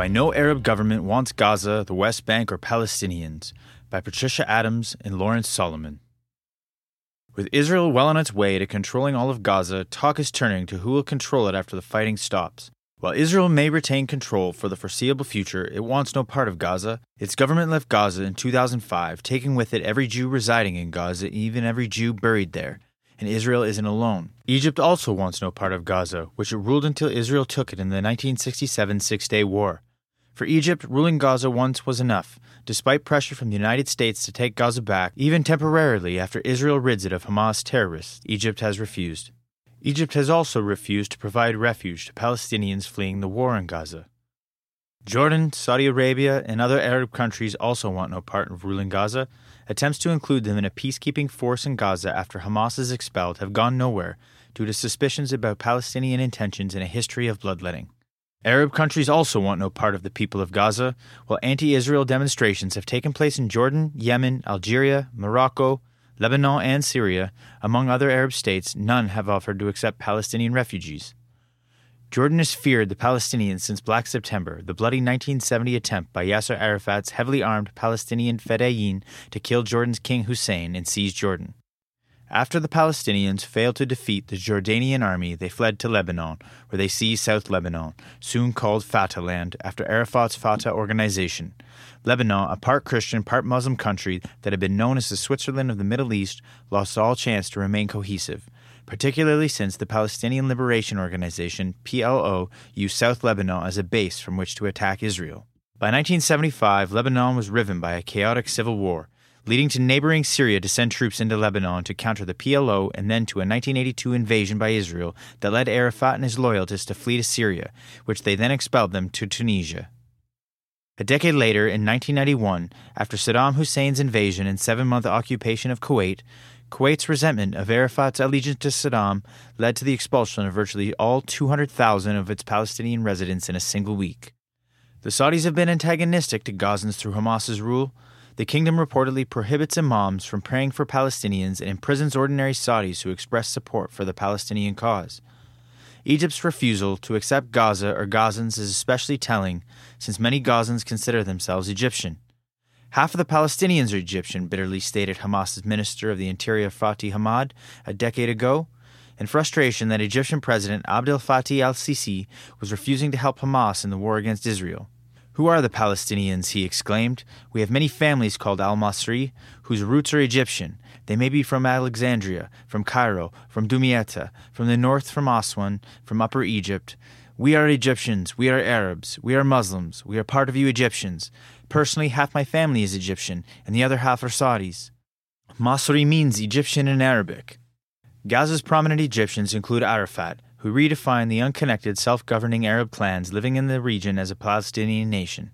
Why No Arab Government Wants Gaza, the West Bank, or Palestinians by Patricia Adams and Lawrence Solomon. With Israel well on its way to controlling all of Gaza, talk is turning to who will control it after the fighting stops. While Israel may retain control for the foreseeable future, it wants no part of Gaza. Its government left Gaza in 2005, taking with it every Jew residing in Gaza, even every Jew buried there. And Israel isn't alone. Egypt also wants no part of Gaza, which it ruled until Israel took it in the 1967 Six Day War. For Egypt, ruling Gaza once was enough, despite pressure from the United States to take Gaza back, even temporarily after Israel rids it of Hamas terrorists. Egypt has refused. Egypt has also refused to provide refuge to Palestinians fleeing the war in Gaza. Jordan, Saudi Arabia, and other Arab countries also want no part of ruling Gaza. Attempts to include them in a peacekeeping force in Gaza after Hamas is expelled have gone nowhere due to suspicions about Palestinian intentions and a history of bloodletting. Arab countries also want no part of the people of Gaza, while anti Israel demonstrations have taken place in Jordan, Yemen, Algeria, Morocco, Lebanon, and Syria. Among other Arab states, none have offered to accept Palestinian refugees. Jordan has feared the Palestinians since Black September, the bloody 1970 attempt by Yasser Arafat's heavily armed Palestinian Fedayeen to kill Jordan's King Hussein and seize Jordan. After the Palestinians failed to defeat the Jordanian army, they fled to Lebanon, where they seized South Lebanon, soon called Fatah land after Arafat's Fatah organization. Lebanon, a part Christian, part Muslim country that had been known as the Switzerland of the Middle East, lost all chance to remain cohesive, particularly since the Palestinian Liberation Organization, PLO, used South Lebanon as a base from which to attack Israel. By 1975, Lebanon was riven by a chaotic civil war leading to neighboring Syria to send troops into Lebanon to counter the PLO and then to a 1982 invasion by Israel that led Arafat and his loyalists to flee to Syria, which they then expelled them to Tunisia. A decade later, in 1991, after Saddam Hussein's invasion and seven month occupation of Kuwait, Kuwait's resentment of Arafat's allegiance to Saddam led to the expulsion of virtually all 200,000 of its Palestinian residents in a single week. The Saudis have been antagonistic to Gazans through Hamas's rule, the kingdom reportedly prohibits imams from praying for Palestinians and imprisons ordinary Saudis who express support for the Palestinian cause. Egypt's refusal to accept Gaza or Gazans is especially telling, since many Gazans consider themselves Egyptian. Half of the Palestinians are Egyptian, bitterly stated Hamas's Minister of the Interior Fathi Hamad a decade ago, in frustration that Egyptian President Abdel Fattah al Sisi was refusing to help Hamas in the war against Israel. Who are the Palestinians? he exclaimed. We have many families called Al Masri, whose roots are Egyptian. They may be from Alexandria, from Cairo, from Damietta, from the north from Aswan, from Upper Egypt. We are Egyptians, we are Arabs, we are Muslims, we are part of you Egyptians. Personally, half my family is Egyptian, and the other half are Saudis. Masri means Egyptian in Arabic. Gaza's prominent Egyptians include Arafat, who redefined the unconnected, self governing Arab clans living in the region as a Palestinian nation.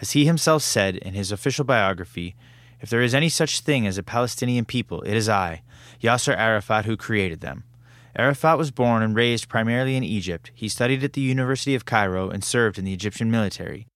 As he himself said in his official biography, if there is any such thing as a Palestinian people, it is I, Yasser Arafat, who created them. Arafat was born and raised primarily in Egypt. He studied at the University of Cairo and served in the Egyptian military.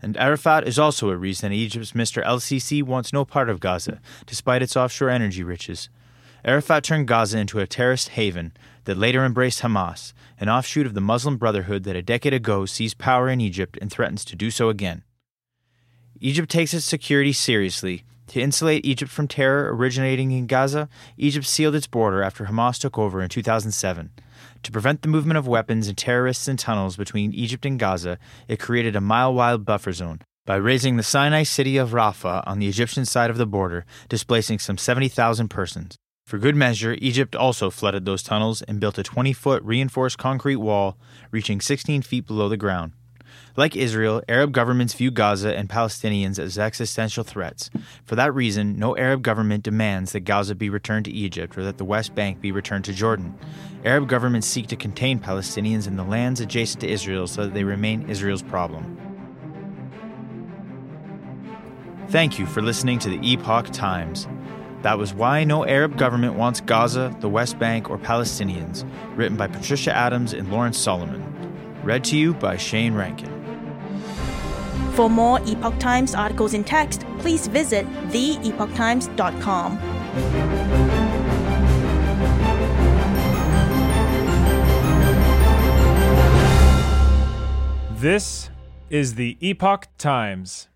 And Arafat is also a reason Egypt's Mr. Sisi wants no part of Gaza, despite its offshore energy riches. Arafat turned Gaza into a terrorist haven that later embraced Hamas, an offshoot of the Muslim Brotherhood that a decade ago seized power in Egypt and threatens to do so again. Egypt takes its security seriously. To insulate Egypt from terror originating in Gaza, Egypt sealed its border after Hamas took over in 2007. To prevent the movement of weapons and terrorists in tunnels between Egypt and Gaza, it created a mile wide buffer zone by razing the Sinai city of Rafah on the Egyptian side of the border, displacing some 70,000 persons. For good measure, Egypt also flooded those tunnels and built a 20 foot reinforced concrete wall reaching 16 feet below the ground. Like Israel, Arab governments view Gaza and Palestinians as existential threats. For that reason, no Arab government demands that Gaza be returned to Egypt or that the West Bank be returned to Jordan. Arab governments seek to contain Palestinians in the lands adjacent to Israel so that they remain Israel's problem. Thank you for listening to the Epoch Times. That was Why No Arab Government Wants Gaza, the West Bank, or Palestinians, written by Patricia Adams and Lawrence Solomon. Read to you by Shane Rankin. For more Epoch Times articles in text, please visit theepochtimes.com. This is the Epoch Times.